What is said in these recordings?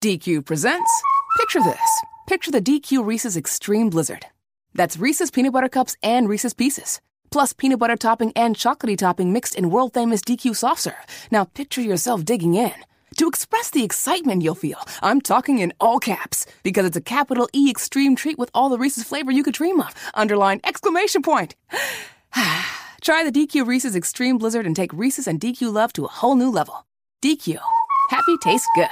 DQ presents. Picture this. Picture the DQ Reese's Extreme Blizzard. That's Reese's peanut butter cups and Reese's pieces, plus peanut butter topping and chocolatey topping mixed in world famous DQ soft serve. Now picture yourself digging in. To express the excitement you'll feel, I'm talking in all caps because it's a capital E Extreme treat with all the Reese's flavor you could dream of. Underline exclamation point. Try the DQ Reese's Extreme Blizzard and take Reese's and DQ love to a whole new level. DQ. Happy tastes good.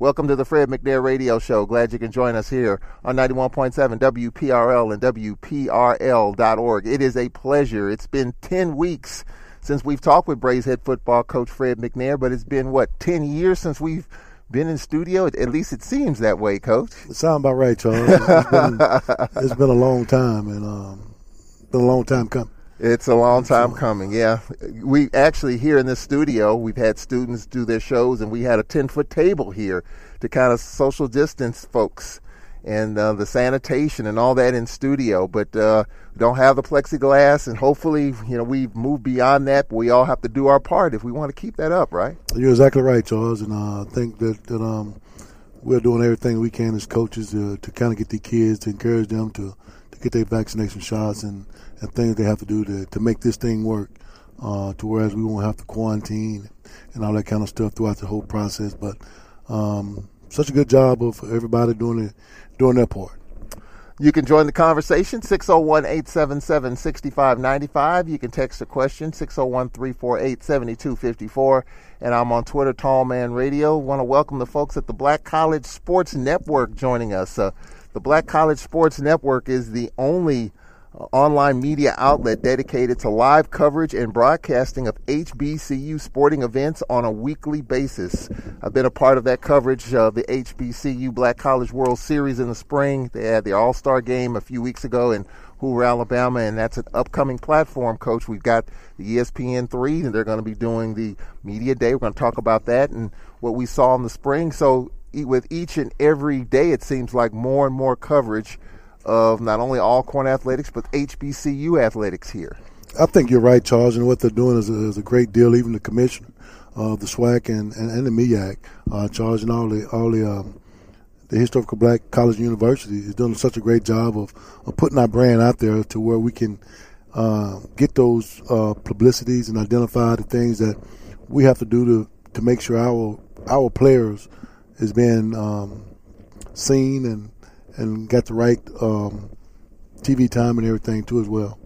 Welcome to the Fred McNair Radio Show. Glad you can join us here on 91.7 WPRL and WPRL.org. It is a pleasure. It's been 10 weeks since we've talked with Braves head football coach Fred McNair, but it's been, what, 10 years since we've been in studio? At least it seems that way, coach. It sounds about right, Charles. It's been, it's been a long time, and um, been a long time coming. It's a long time coming, yeah. We actually here in this studio, we've had students do their shows, and we had a ten foot table here to kind of social distance folks and uh, the sanitation and all that in studio. But uh, we don't have the plexiglass, and hopefully, you know, we've moved beyond that. But we all have to do our part if we want to keep that up, right? You're exactly right, Charles, and uh, I think that that um, we're doing everything we can as coaches to, to kind of get the kids to encourage them to to get their vaccination shots and and things they have to do to, to make this thing work. Uh, to whereas we won't have to quarantine and all that kind of stuff throughout the whole process. But um, such a good job of everybody doing it, doing their part. You can join the conversation 601 877 6595. You can text a question 601 348 7254. And I'm on Twitter, Tallman Radio. Want to welcome the folks at the Black College Sports Network joining us. Uh, the Black College Sports Network is the only online media outlet dedicated to live coverage and broadcasting of HBCU sporting events on a weekly basis. I've been a part of that coverage of the HBCU Black College World Series in the spring. They had the All Star game a few weeks ago in Hoover, Alabama, and that's an upcoming platform, Coach. We've got the ESPN 3, and they're going to be doing the Media Day. We're going to talk about that and what we saw in the spring. So, with each and every day, it seems like more and more coverage of not only Alcorn athletics but HBCU athletics here. I think you're right, Charles, and what they're doing is a, is a great deal. Even the commissioner of uh, the SWAC and, and, and the MEAC, uh, Charles, and all the all the um, the historical Black College and University is doing such a great job of, of putting our brand out there to where we can uh, get those uh, publicities and identify the things that we have to do to to make sure our our players is being um, seen and and got the right um, TV time and everything too as well.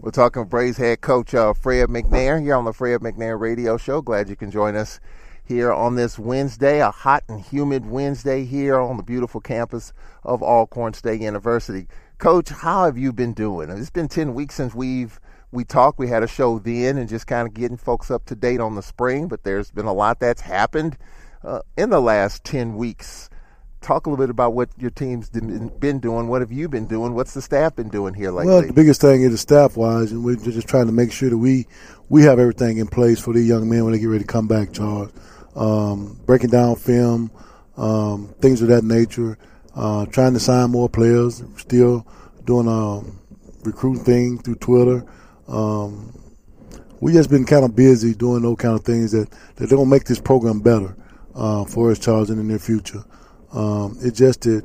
We're talking Braves head coach uh, Fred McNair here on the Fred McNair Radio Show. Glad you can join us here on this Wednesday, a hot and humid Wednesday here on the beautiful campus of Alcorn State University. Coach, how have you been doing? It's been ten weeks since we've we talked. We had a show then, and just kind of getting folks up to date on the spring. But there's been a lot that's happened uh, in the last ten weeks talk a little bit about what your team's been doing. What have you been doing? What's the staff been doing here lately? Well, the biggest thing is staff wise, and we're just trying to make sure that we we have everything in place for the young men when they get ready to come back, Charles. Um, breaking down film, um, things of that nature. Uh, trying to sign more players. Still doing a recruiting thing through Twitter. Um, we just been kind of busy doing those kind of things that that gonna make this program better uh, for us, Charles, in the near future um, it just it,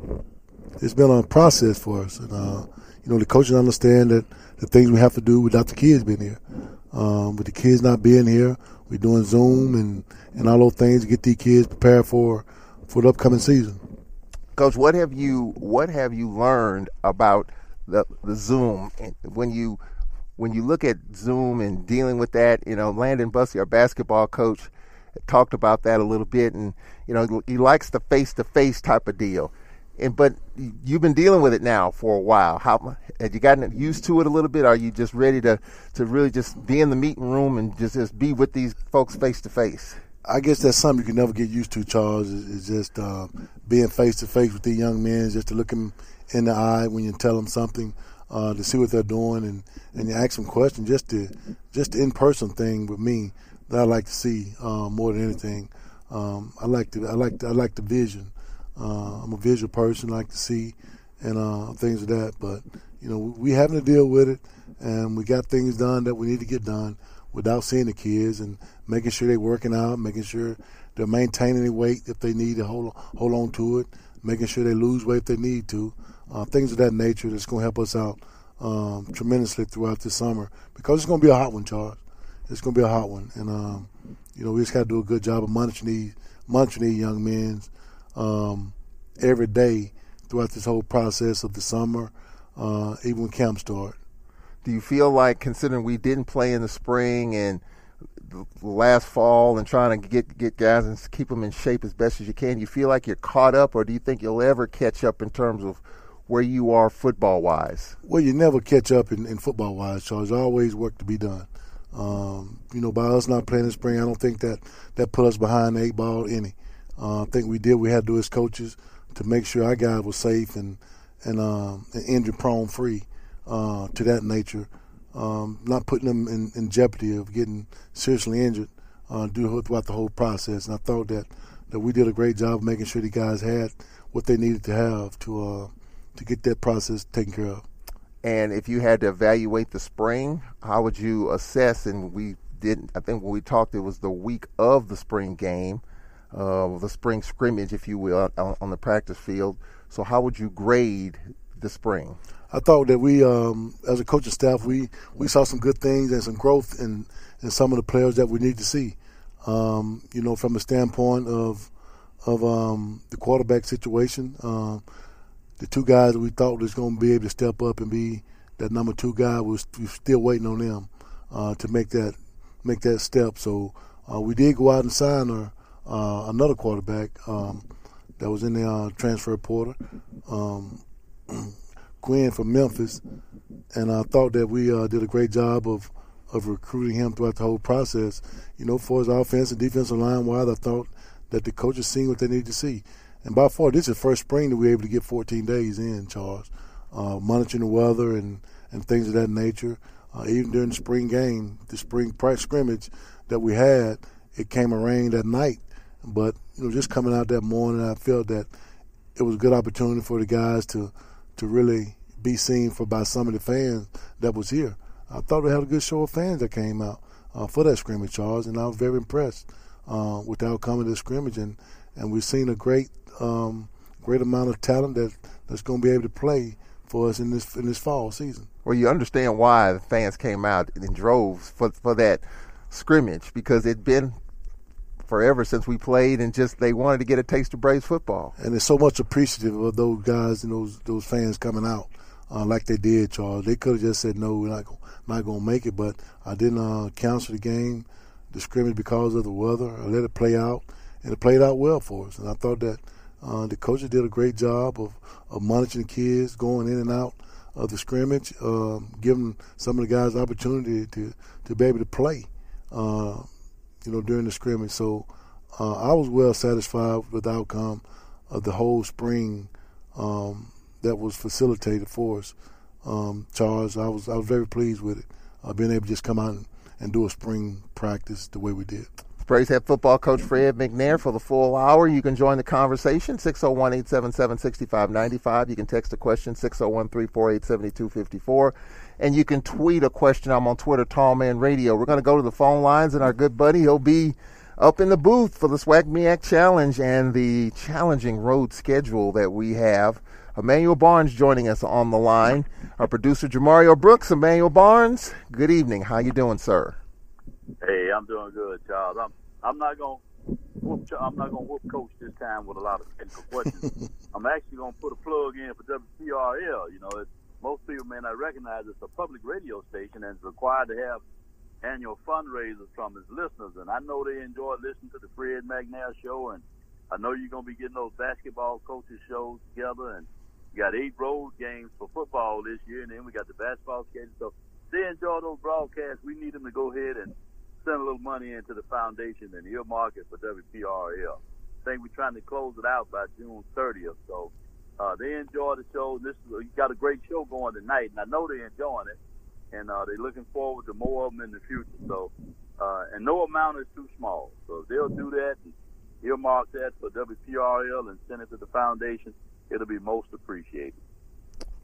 it's been a process for us. And, uh, you know, the coaches understand that the things we have to do without the kids being here. Um, with the kids not being here, we're doing Zoom and, and all those things to get these kids prepared for, for the upcoming season. Coach, what have you what have you learned about the the Zoom and when you when you look at Zoom and dealing with that? You know, Landon Bussie, our basketball coach, talked about that a little bit, and you know he likes the face to face type of deal. And but you've been dealing with it now for a while. How have you gotten used to it a little bit? Are you just ready to to really just be in the meeting room and just just be with these folks face to face? I guess that's something you can never get used to, Charles. Is, just uh, being face to face with these young men, just to look them in the eye when you tell them something, uh, to see what they're doing, and, and you ask them questions. Just the just in person thing with me that I like to see uh, more than anything. Um, I like the I like the, I like the vision. Uh, I'm a visual person. I like to see and uh, things of that. But you know, we having to deal with it, and we got things done that we need to get done without seeing the kids and making sure they're working out, making sure they're maintaining their weight if they need to hold hold on to it, making sure they lose weight if they need to, uh, things of that nature that's going to help us out um, tremendously throughout this summer because it's going to be a hot one, Charles. It's going to be a hot one, and um, you know we just got to do a good job of monitoring these monitoring these young men um, every day throughout this whole process of the summer, uh, even when camp start. Do you feel like, considering we didn't play in the spring and last fall and trying to get get guys and keep them in shape as best as you can, you feel like you're caught up, or do you think you'll ever catch up in terms of where you are football wise? Well, you never catch up in, in football wise, Charles. There's always work to be done. Um, you know, by us not playing in spring, I don't think that that put us behind the eight ball any. Uh, I think we did we had to do as coaches to make sure our guys were safe and and, um, and injury prone free uh, to that nature um, not putting them in, in, jeopardy of getting seriously injured uh, throughout the whole process. And I thought that, that we did a great job of making sure the guys had what they needed to have to uh, to get that process taken care of. And if you had to evaluate the spring, how would you assess? And we didn't. I think when we talked, it was the week of the spring game, uh, the spring scrimmage, if you will, on, on the practice field. So how would you grade the spring? I thought that we, um, as a coaching staff, we, we saw some good things and some growth in, in some of the players that we need to see. Um, you know, from a standpoint of of um, the quarterback situation, uh, the two guys we thought was going to be able to step up and be that number two guy was we still waiting on them uh, to make that make that step. So uh, we did go out and sign uh, another quarterback um, that was in the uh, transfer portal. Um, Gwen from Memphis, and I thought that we uh, did a great job of of recruiting him throughout the whole process. You know, for his offense and defensive line wise, I thought that the coaches seen what they needed to see. And by far, this is the first spring that we were able to get 14 days in, Charles, uh, monitoring the weather and, and things of that nature. Uh, even during the spring game, the spring practice scrimmage that we had, it came and rained at night. But you know, just coming out that morning, I felt that it was a good opportunity for the guys to to really be seen for by some of the fans that was here. I thought we had a good show of fans that came out uh, for that scrimmage, Charles, and I was very impressed uh, with the outcome of the scrimmage, and, and we've seen a great um, great amount of talent that that's going to be able to play for us in this in this fall season. Well, you understand why the fans came out in droves for for that scrimmage because it'd been forever since we played, and just they wanted to get a taste of Braves football. And it's so much appreciative of those guys and those those fans coming out uh, like they did, Charles. They could have just said no, we're not not going to make it, but I didn't uh, cancel the game, the scrimmage because of the weather. I let it play out, and it played out well for us. And I thought that uh, the coaches did a great job of, of monitoring the kids, going in and out of the scrimmage, um, giving some of the guys opportunity to to be able to play. Uh, you know, during the scrimmage. So uh, I was well satisfied with the outcome of the whole spring um, that was facilitated for us. Um, Charles, I was I was very pleased with it. Uh, being able to just come out and, and do a spring practice the way we did. Braves head football coach Fred McNair for the full hour. You can join the conversation 601 877 6595. You can text a question 601 348 7254 and you can tweet a question. I'm on Twitter, Tallman Radio. We're going to go to the phone lines, and our good buddy, he'll be up in the booth for the SWAC Challenge and the challenging road schedule that we have. Emmanuel Barnes joining us on the line. Our producer, Jamario Brooks. Emmanuel Barnes, good evening. How you doing, sir? Hey, I'm doing good, Charles. I'm I'm not gonna whoop I'm not gonna whoop coach this time with a lot of technical questions. I'm actually gonna put a plug in for WPRL. You know, it's most people may not recognize it's a public radio station and it's required to have annual fundraisers from its listeners. And I know they enjoy listening to the Fred McNair show. And I know you're going to be getting those basketball coaches shows together. And you got eight road games for football this year. And then we got the basketball schedule. So they enjoy those broadcasts. We need them to go ahead and send a little money into the foundation and earmark it for WPRL. I think we're trying to close it out by June 30th. So uh, they enjoy the show. This is, you got a great show going tonight, and I know they're enjoying it, and uh, they're looking forward to more of them in the future. So, uh, and no amount is too small. So if they'll do that and earmark that for WPRL and send it to the foundation, it'll be most appreciated.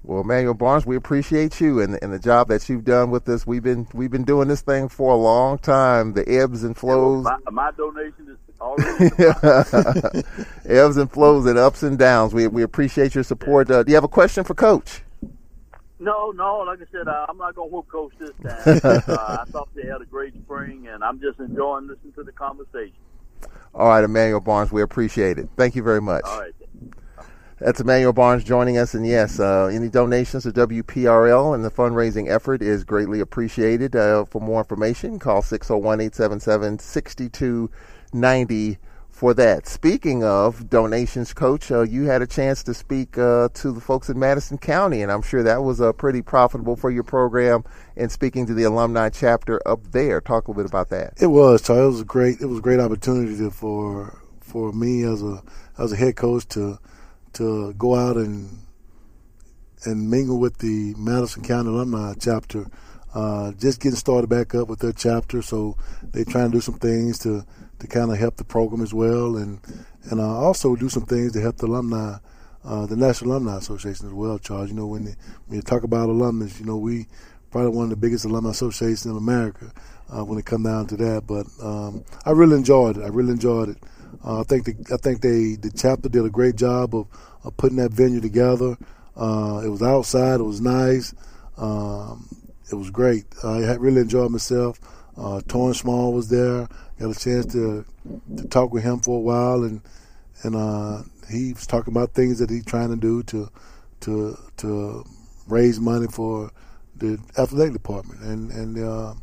Well, Emmanuel Barnes, we appreciate you and, and the job that you've done with us. We've been we've been doing this thing for a long time. The ebbs and flows. My, my donation is already. ebbs and flows and ups and downs. We we appreciate your support. Uh, do you have a question for Coach? No, no. Like I said, uh, I'm not going to whoop coach this time. uh, I thought they had a great spring, and I'm just enjoying listening to the conversation. All right, Emmanuel Barnes, we appreciate it. Thank you very much. All right. That's Emmanuel Barnes joining us, and yes, uh, any donations to WPRL and the fundraising effort is greatly appreciated. Uh, for more information, call 601 877 6290 for that. Speaking of donations, Coach, uh, you had a chance to speak uh, to the folks in Madison County, and I'm sure that was uh, pretty profitable for your program. In speaking to the alumni chapter up there, talk a little bit about that. It was, Charlie. It was a great. It was a great opportunity for for me as a as a head coach to to go out and and mingle with the Madison County alumni chapter. Uh, just getting started back up with their chapter, so they're trying to do some things to to kind of help the program as well, and and uh, also do some things to help the alumni, uh, the National Alumni Association as well. Charles, you know, when when you talk about alumnus, you know, we probably one of the biggest alumni associations in America uh, when it comes down to that. But um, I really enjoyed it. I really enjoyed it. Uh, I think the, I think they the chapter did a great job of, of putting that venue together. Uh, it was outside. It was nice. Um, it was great. I really enjoyed myself. Uh, Torrance Small was there. Got a chance to to talk with him for a while, and and uh, he was talking about things that he's trying to do to to to raise money for the athletic department and and uh,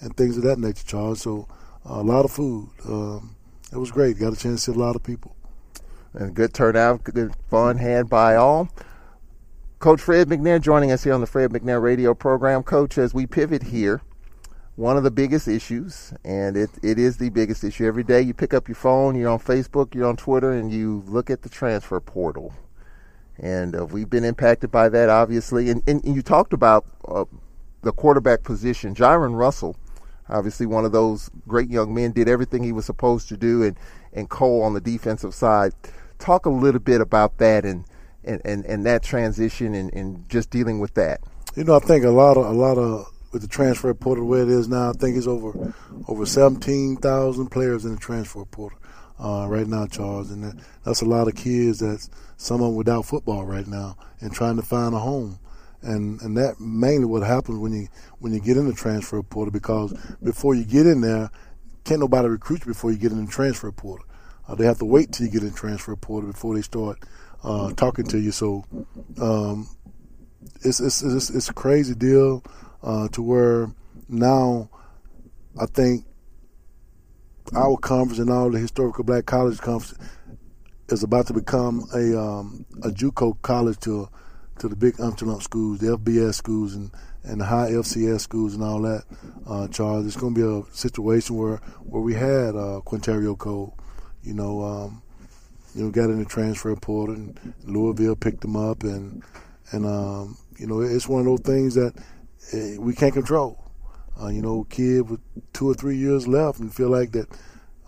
and things of that nature, Charles. So a lot of food. Um, it was great. Got a chance to see a lot of people. And good turnout, good fun had by all. Coach Fred McNair joining us here on the Fred McNair radio program. Coach, as we pivot here one of the biggest issues, and it, it is the biggest issue. Every day you pick up your phone, you're on Facebook, you're on Twitter, and you look at the transfer portal. And uh, we've been impacted by that, obviously. And, and, you talked about uh, the quarterback position. Jyron Russell, obviously one of those great young men, did everything he was supposed to do, and, and Cole on the defensive side. Talk a little bit about that and, and, and, and that transition and, and just dealing with that. You know, I think a lot of a lot of with the transfer portal where it is now. I think it's over over seventeen thousand players in the transfer portal uh, right now, Charles, and that, that's a lot of kids. That's some of them without football right now and trying to find a home. And and that mainly what happens when you when you get in the transfer portal because before you get in there, can't nobody recruit you before you get in the transfer portal. Uh, they have to wait till you get in the transfer portal before they start uh, talking to you. So um, it's, it's, it's it's a crazy deal uh, to where now I think our conference and all the historical black college conference is about to become a um, a JUCO college to to the big ump schools, the FBS schools, and and the high FCS schools and all that. Uh, Charles, it's going to be a situation where where we had uh, Qwynnterrio Cole, you know, um, you know, got in the transfer portal, and Louisville picked him up, and and um, you know, it's one of those things that Eh, we can't control. Uh, you know, kid with two or three years left and feel like that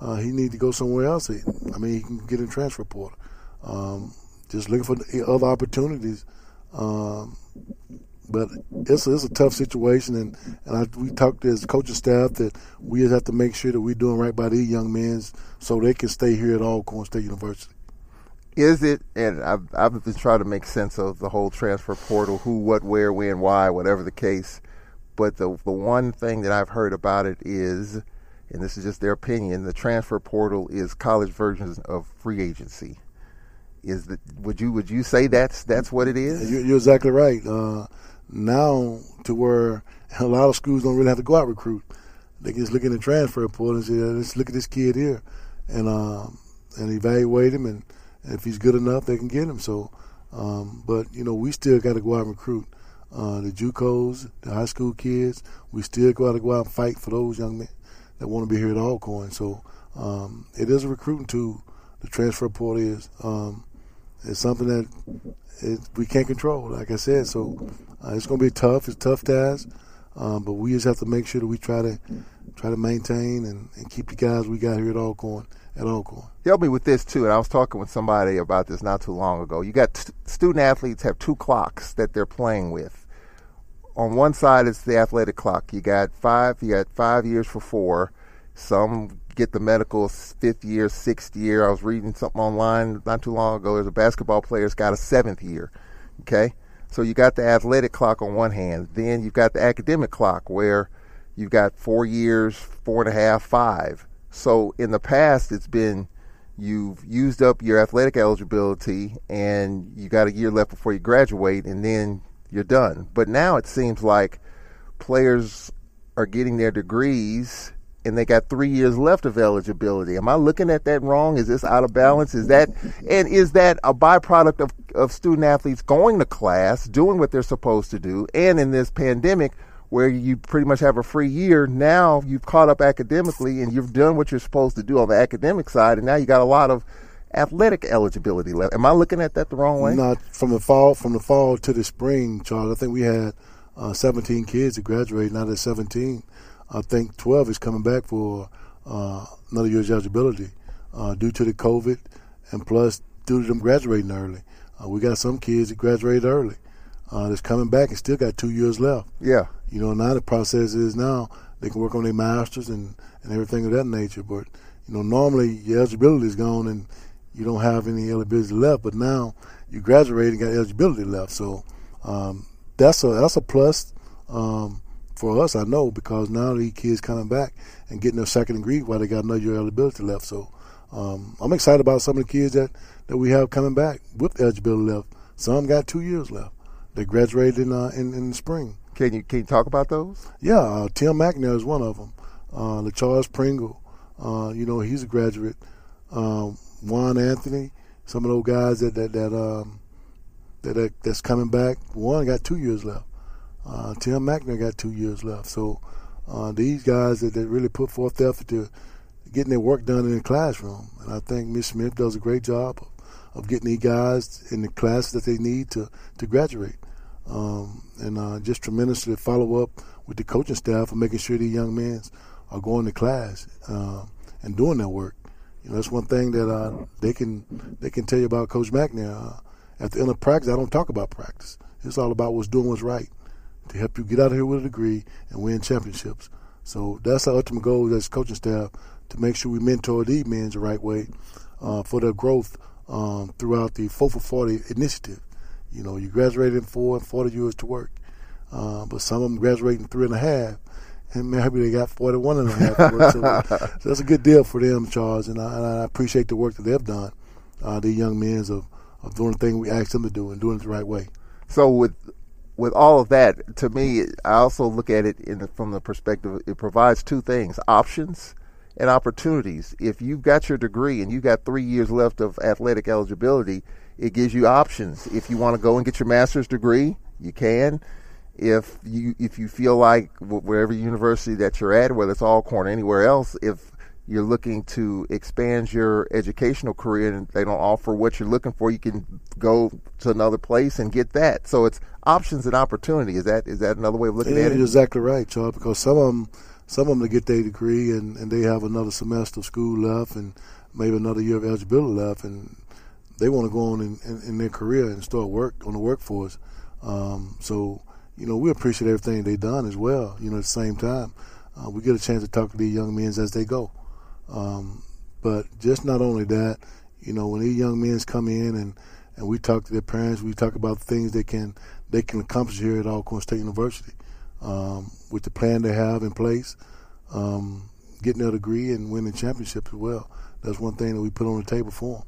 uh, he need to go somewhere else. I mean, he can get in transfer portal. Um, just looking for other opportunities. Um, but it's it's a tough situation, and and I, we talked as coaching staff that we just have to make sure that we're doing right by these young men so they can stay here at Alcorn State University. Is it? And I've I've been trying to make sense of the whole transfer portal, who, what, where, when, why, whatever the case. But the the one thing that I've heard about it is, and this is just their opinion, the transfer portal is college versions of free agency. Is that would you would you say that's that's what it is? You're, exactly right. Uh, now to where a lot of schools don't really have to go out recruit. They can just look in the transfer portal and say, "Let's look at this kid here," and um, and evaluate him and if he's good enough, they can get him. So, um, but you know, we still got to go out and recruit uh, the JUCOs, the high school kids. We still got to go out and fight for those young men that want to be here at Alcorn. So, um, it is a recruiting tool. The transfer portal is. Um, it's something that it, we can't control, like I said. So, uh, it's going to be tough. It's tough task. Um, but we just have to make sure that we try to try to maintain and, and keep the guys we got here at Alcorn at Alcorn. Help me with this too. And I was talking with somebody about this not too long ago. You got t- student athletes have two clocks that they're playing with. On one side, it's the athletic clock. You got five. You got five years for four. Some get the medical fifth year, sixth year. I was reading something online not too long ago. There's a basketball player that's got a seventh year. Okay, so you got the athletic clock on one hand. Then you've got the academic clock where you've got four years, four and a half, five. So in the past, it's been you've used up your athletic eligibility and you got a year left before you graduate, and then you're done. But now it seems like players are getting their degrees and they got three years left of eligibility. Am I looking at that wrong? Is this out of balance? Is that and is that a byproduct of, of student athletes going to class, doing what they're supposed to do, and in this pandemic where you pretty much have a free year, now you've caught up academically and you've done what you're supposed to do on the academic side, and now you got a lot of athletic eligibility left. Am I looking at that the wrong way? Not from the fall from the fall to the spring, Charles. I think we had uh, 17 kids that graduated. Now there's 17. I think 12 is coming back for uh, another year's eligibility uh, due to the COVID and plus due to them graduating early. Uh, we got some kids that graduated early uh, that's coming back and still got two years left. Yeah. You know, now the process is now they can work on their masters and, and everything of that nature. But, you know, normally your eligibility is gone and you don't have any eligibility left. But now you graduate and got eligibility left. So um, that's a that's a plus. Um, for us, I know, because now these kids coming back and getting their second degree while they got another year eligibility left. So um, I'm excited about some of the kids that, that we have coming back with eligibility left. Some got two years left. They graduated in uh, in, in the spring. Can you can you talk about those? Yeah, uh, Tim McNair is one of them. Uh, Charles Pringle, uh, you know, he's a graduate. Um, Juan Anthony, some of those guys that that that um, that, that that's coming back. One got two years left. Uh, Tim McNair got two years left. So uh, these guys that, that really put forth the effort to getting their work done in the classroom, and I think Miss Smith does a great job of, of getting these guys in the classes that they need to to graduate. Um, and uh, just tremendously follow up with the coaching staff and making sure these young men are going to class uh, and doing their work. You know, that's one thing that uh, they can they can tell you about Coach McNair. Uh, at the end of practice, I don't talk about practice. It's all about what's doing what's right to help you get out of here with a degree and win championships. So that's our ultimate goal as coaching staff to make sure we mentor these men the right way uh, for their growth um, throughout the 4 for 40 initiative. You know, you graduate in four and 40 years to work. Uh, but some of them graduate in three and a half, and maybe they got 41 and a half to work. So, so that's a good deal for them, Charles, and I, and I appreciate the work that they've done, uh, the young men of, of doing the thing we asked them to do and doing it the right way. So with with all of that, to me, I also look at it the, from the perspective it provides two things: options and opportunities. If you've got your degree and you've got three years left of athletic eligibility, it gives you options. If you want to go and get your master's degree, you can. If you if you feel like wherever university that you're at, whether it's Alcorn or anywhere else, if you're looking to expand your educational career and they don't offer what you're looking for, you can go to another place and get that. So it's options and opportunity. Is that is that another way of looking yeah, at it? You're exactly right, Charles. Because some of them, some of them to get their degree and, and they have another semester of school left and maybe another year of eligibility left, and they want to go on in, in, in, their career and start work on the workforce. Um, so you know we appreciate everything they've done as well. You know at the same time, uh, we get a chance to talk to these young men as they go. Um, but just not only that, you know, when these young men come in and, and we talk to their parents, we talk about things they can they can accomplish here at Alcorn State University um, with the plan they have in place, um, getting their degree and winning championships as well. That's one thing that we put on the table for them.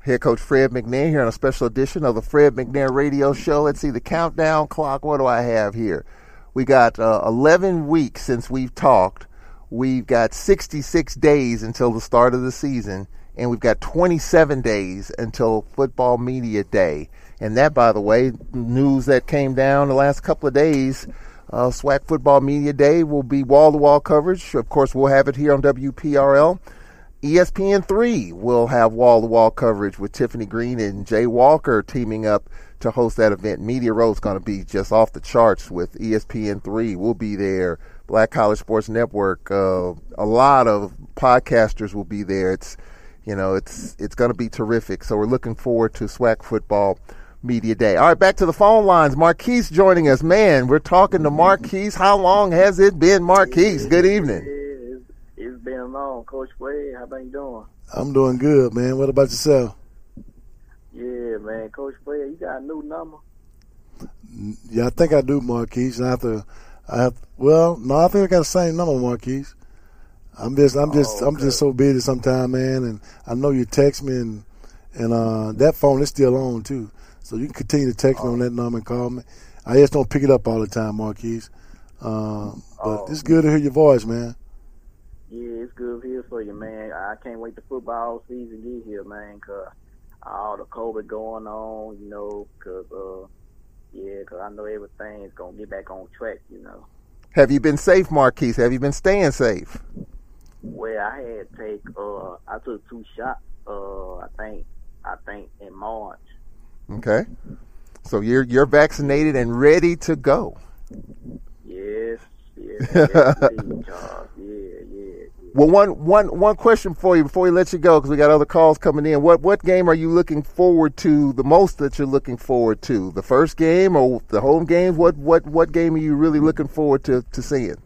Head coach Fred McNair here on a special edition of the Fred McNair Radio Show. Let's see the countdown clock. What do I have here? We got uh, 11 weeks since we've talked. We've got 66 days until the start of the season, and we've got 27 days until Football Media Day. And that, by the way, news that came down the last couple of days. Uh, SWAC Football Media Day will be wall to wall coverage. Of course, we'll have it here on WPRL. ESPN3 will have wall to wall coverage with Tiffany Greene and Jay Walker teaming up to host that event. Media Row is going to be just off the charts with ESPN3. We'll be there. Black College Sports Network. Uh, a lot of podcasters will be there. It's you know it's it's going to be terrific. So we're looking forward to SWAC football Media Day. All right, back to the phone lines. Marquise joining us. Man, we're talking to Marquise. How long has it been, Marquise? Good evening. It's, it's been long, Coach Wade. How about you doing? I'm doing good, man. What about yourself? Yeah, man, Coach Wade, you got a new number? Yeah, I think I do, Marquise. I have to. I have. Well, no, I think I got the same number, Marquise. I'm just, I'm just, Oh, I'm just so busy sometimes, man. And I know you text me, and and uh, that phone is still on too. So you can continue to text me on that number and call me. I just don't pick it up all the time, Marquise. Um, but Oh. it's good to hear your voice, man. Yeah, it's good here for you, man. I can't wait the football season get here, man, 'cause all the COVID going on, you know, 'cause uh, yeah, 'cause I know everything's gonna get back on track, you know. Have you been safe, Marquise? Have you been staying safe? Well, I had to take, uh, I took two shots, uh, I think, I think in March. Okay. So you're you're vaccinated and ready to go. Yes, yes, yes, Charles. Well, one one one question for you before we let you go, because we got other calls coming in. What what game are you looking forward to the most? That you're looking forward to the first game or the home game? What what what game are you really looking forward to to seeing?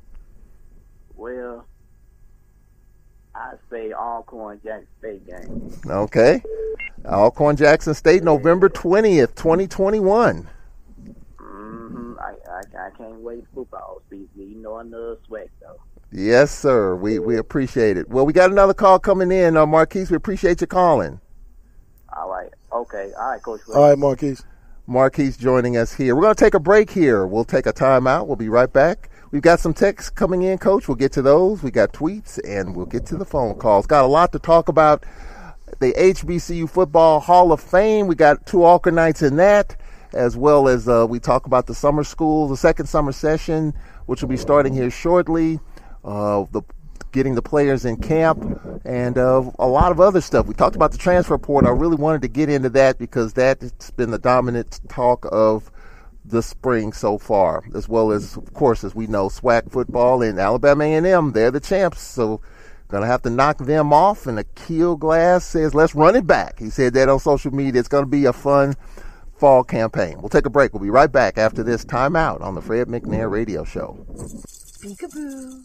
Well, I say Alcorn Jackson State game. Okay. Alcorn Jackson State, November twentieth, twenty twenty one. hmm I, I I can't wait football season. You know another swag though. Yes, sir. We we appreciate it. Well, we got another call coming in, uh, Marquise. We appreciate you calling. All right. Okay. All right, Coach. Ray. All right, Marquise. Marquise joining us here. We're going to take a break here. We'll take a timeout. We'll be right back. We've got some texts coming in, Coach. We'll get to those. We got tweets, and we'll get to the phone calls. Got a lot to talk about. The HBCU Football Hall of Fame. We got two Nights in that, as well as uh, we talk about the summer school, the second summer session, which will be starting here shortly. Uh, the getting the players in camp and uh, a lot of other stuff. We talked about the transfer portal. I really wanted to get into that because that's been the dominant talk of the spring so far, as well as, of course, as we know, SWAC football and Alabama A&M. They're the champs, so gonna have to knock them off. And Aqeel Glass says, "Let's run it back." He said that on social media. It's gonna be a fun fall campaign. We'll take a break. We'll be right back after this timeout on the Fred McNair Radio Show. Peekaboo.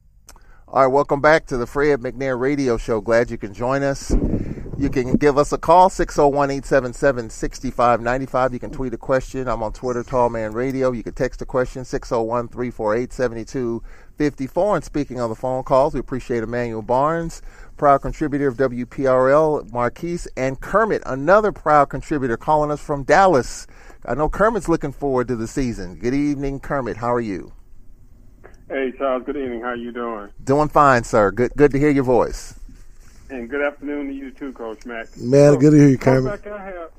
All right, welcome back to the Fred McNair Radio Show. Glad you can join us. You can give us a call, 601 877 6595. You can tweet a question. I'm on Twitter, Tall Man Radio. You can text a question, 601 348 7254. And speaking of the phone calls, we appreciate Emmanuel Barnes, proud contributor of WPRL, Marquise, and Kermit, another proud contributor calling us from Dallas. I know Kermit's looking forward to the season. Good evening, Kermit. How are you? Hey Charles, good evening. How you doing? Doing fine, sir. Good, good to hear your voice. And good afternoon to you too, Coach Mack. Man, So, good to hear you, Coach Kermit. Mack, I have,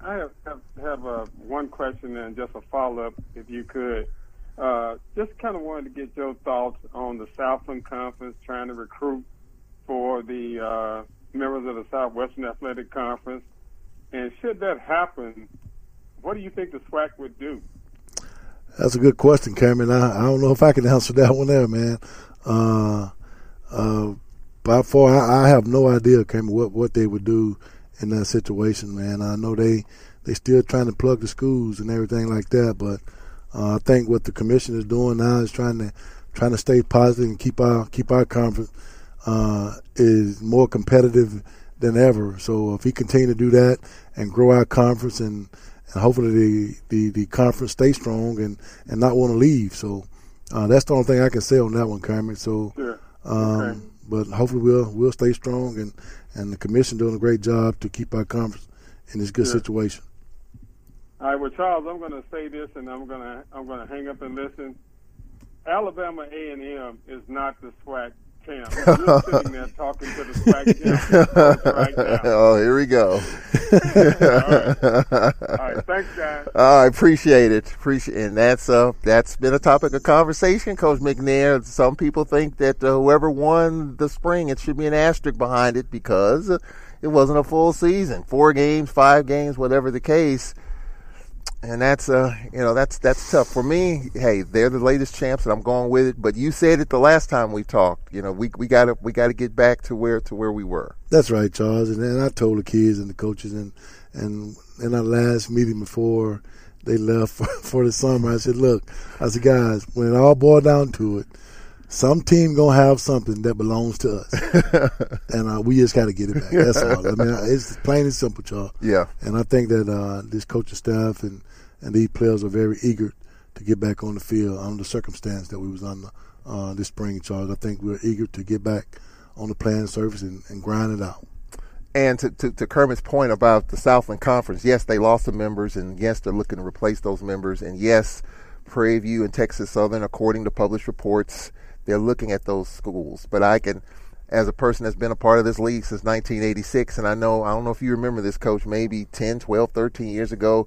I have have, have uh, one question and just a follow up, if you could. Uh, just kind of wanted to get your thoughts on the Southland Conference trying to recruit for the uh, members of the Southwestern Athletic Conference, and should that happen, what do you think the SWAC would do? That's a good question, Cameron. I, I don't know if I can answer that one there, man. Uh, uh, by far, I, I have no idea, Cameron, what, what they would do in that situation, man. I know they they still trying to plug the schools and everything like that, but Uh, I think what the commission is doing now is trying to trying to stay positive and keep our keep our conference uh, is more competitive than ever. So if he continue to do that and grow our conference and, and hopefully the, the, the conference stay strong and, and not want to leave. So uh, that's the only thing I can say on that one, Carmen. So, Sure. um, Okay. but hopefully we'll we'll stay strong and, and the commission doing a great job to keep our conference in this good Sure. situation. All right, well, Charles, I'm going to say this, and I'm going to I'm going to hang up and listen. Alabama A&M is not the SWAC sitting there talking to the champ right now. oh, here we go. All right, thanks, guys. I appreciate it. Appreciate, and that's uh that's been a topic of conversation, Coach McNair. Some people think that uh, whoever won the spring, it should be an asterisk behind it because it wasn't a full season, four games, five games, whatever the case. And that's uh you know that's that's tough for me. Hey, they're the latest champs, and I'm going with it. But you said it the last time we talked. You know we we got to we got to get back to where to where we were. That's right, Charles. And, and I told the kids and the coaches and and in our last meeting before they left for, for the summer, I said, "Look, I said, guys, when it all boiled down to it, some team gonna have something that belongs to us, and uh, we just got to get it back. That's all. I mean, it's plain and simple, Charles. Yeah. And I think that uh, this coaching staff and and these players are very eager to get back on the field under the circumstance that we was under uh, this spring, Charles. I think we're eager to get back on the playing surface and, and grind it out. And to, to, to Kermit's point about the Southland Conference, yes, they lost some members, and yes, they're looking to replace those members. And yes, Prairie View and Texas Southern, according to published reports, they're looking at those schools. But I can, as a person that's been a part of this league since 1986, and I know, I don't know if you remember this, Coach, maybe 10, 12, 13 years ago,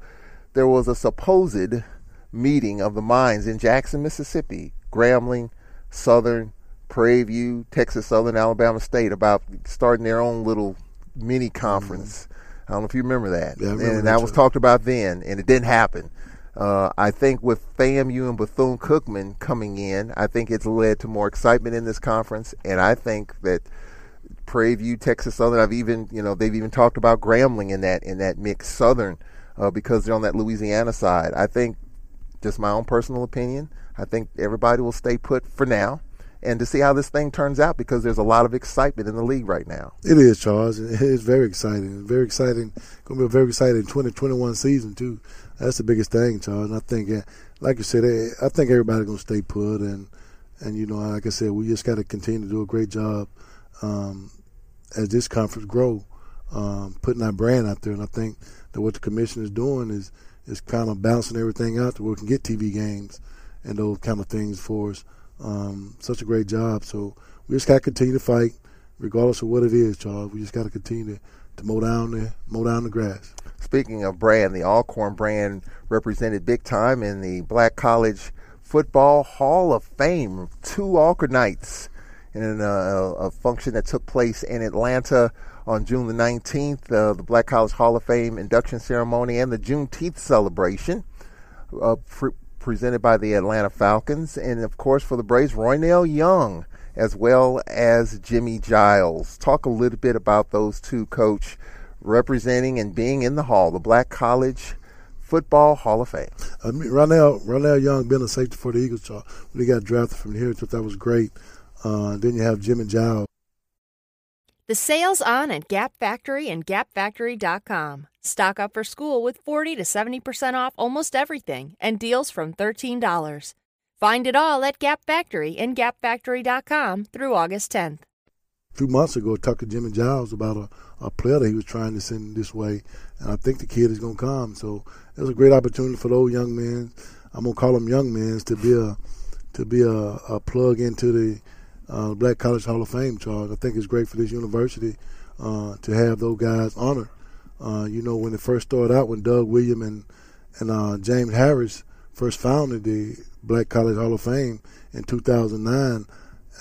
there was a supposed meeting of the minds in Jackson, Mississippi, Grambling, Southern, Prairie View, Texas Southern, Alabama State about starting their own little mini conference. Mm-hmm. I don't know if you remember that. Yeah, remember and that, that was talked about then, and it didn't happen. Uh, I think with FAMU and Bethune Cookman coming in, I think it's led to more excitement in this conference, and I think that Prairie View, Texas Southern. I've even, you know, they've even talked about Grambling in that in that mix Southern uh, because they're on that Louisiana side. I think, just my own personal opinion, I think everybody will stay put for now, and to see how this thing turns out because there's a lot of excitement in the league right now. It is, Charles. It is very exciting. Very exciting. Going to be a very exciting 2021 season too. That's the biggest thing, Charles. And I think, uh, like you said, eh, I think everybody's going to stay put, and and you know, like I said, we just got to continue to do a great job um, as this conference grow, um, putting our brand out there. And I think that what the commission is doing is is kind of balancing everything out to where we can get TV games and those kind of things for us. Um, such a great job. So we just got to continue to fight, regardless of what it is, Charles. We just got to continue to, to mow down the mow down the grass. Speaking of brand, the Alcorn brand represented big time in the Black College Football Hall of Fame. Two Alcornites in a, a function that took place in Atlanta on June the 19th, uh, the Black College Hall of Fame induction ceremony and the Juneteenth celebration. Uh, presented by the Atlanta Falcons, and of course for the Braves, Roynell Young, as well as Jimmy Giles. Talk a little bit about those two, Coach, representing and being in the Hall, the Black College Football Hall of Fame. I mean, Ronell, Ronell Young being a safety for the Eagles, Charles, when he got drafted from here, I thought that was great. Uh, then you have Jimmy Giles. The sale's on at Gap Factory and GapFactory.com. Stock up for school with 40 to 70% off almost everything and deals from $13. Find it all at Gap Factory and GapFactory.com through August 10th. A few months ago, talked to Jimmy Giles about a, a player that he was trying to send this way, and I think the kid is going to come. So it was a great opportunity for those young men. I'm going to call them young men to be a to be a, a plug into the uh, Black College Hall of Fame, Charles. I think it's great for this university uh, to have those guys honored. Uh, you know, when it first started out, when Doug William and and uh, James Harris first founded the Black College Hall of Fame in 2009,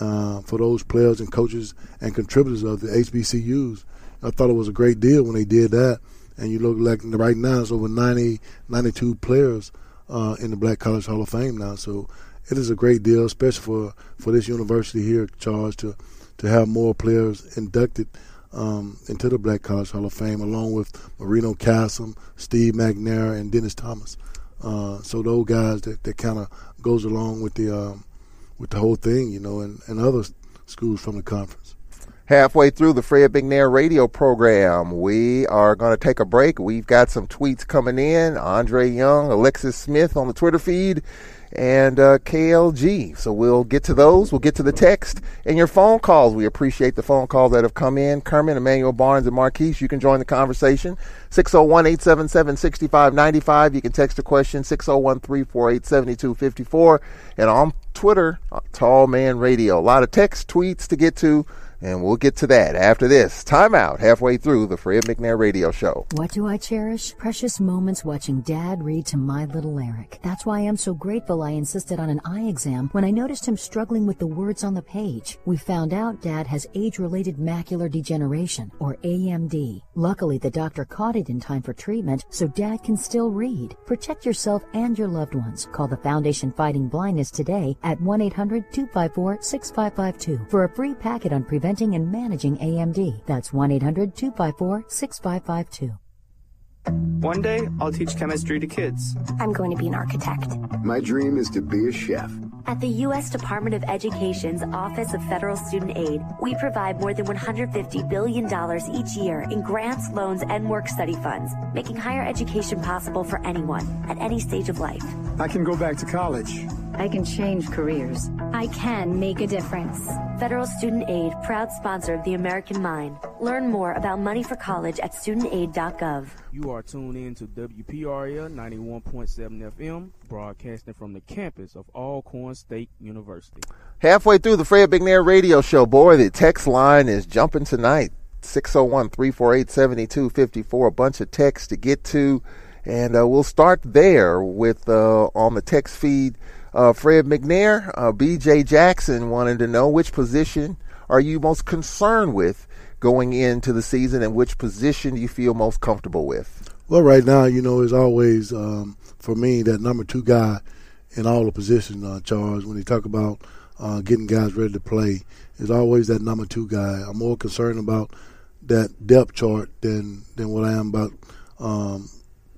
uh, for those players and coaches and contributors of the HBCUs, I thought it was a great deal when they did that. And you look like right now, it's over 90, 92 players uh, in the Black College Hall of Fame now. So it is a great deal, especially for, for this university here, Charles, to to have more players inducted um, into the Black College Hall of Fame, along with Marino Casem, Steve McNair, and Dennis Thomas. Uh, so those guys that, that kind of goes along with the um, with the whole thing, you know, and, and other schools from the conference. Halfway through the Fred McNair radio program, we are going to take a break. We've got some tweets coming in. Andre Young, Alexis Smith on the Twitter feed, and uh, KLG. So we'll get to those. We'll get to the text and your phone calls. We appreciate the phone calls that have come in. Kermit, Emmanuel Barnes, and Marquise, you can join the conversation. 601 877 6595. You can text a question 601 348 7254. And on Twitter, uh, Tall Man Radio. A lot of text, tweets to get to. And we'll get to that after this. Timeout halfway through the Fred McNair Radio Show. What do I cherish? Precious moments watching Dad read to my little Eric. That's why I'm so grateful I insisted on an eye exam when I noticed him struggling with the words on the page. We found out Dad has age-related macular degeneration, or AMD. Luckily, the doctor caught it in time for treatment, so Dad can still read. Protect yourself and your loved ones. Call the Foundation Fighting Blindness today at 1-800-254-6552 for a free packet on prevention preventing and managing AMD. That's 1 800 254 6552. One day, I'll teach chemistry to kids. I'm going to be an architect. My dream is to be a chef. At the U.S. Department of Education's Office of Federal Student Aid, we provide more than $150 billion each year in grants, loans, and work study funds, making higher education possible for anyone at any stage of life. I can go back to college. I can change careers. I can make a difference. Federal Student Aid, proud sponsor of the American Mind. Learn more about money for college at studentaid.gov. You are tuned in to WPRL 91.7 FM, broadcasting from the campus of Alcorn State University. Halfway through the Fred McNair radio show, boy, the text line is jumping tonight. 601 348 7254. A bunch of texts to get to. And uh, we'll start there with uh, on the text feed. Uh, Fred McNair, uh, BJ Jackson wanted to know which position are you most concerned with going into the season and which position you feel most comfortable with? Well, right now, you know, it's always um, for me that number two guy in all the positions, uh, Charles. When you talk about uh, getting guys ready to play, is always that number two guy. I'm more concerned about that depth chart than than what I am about um,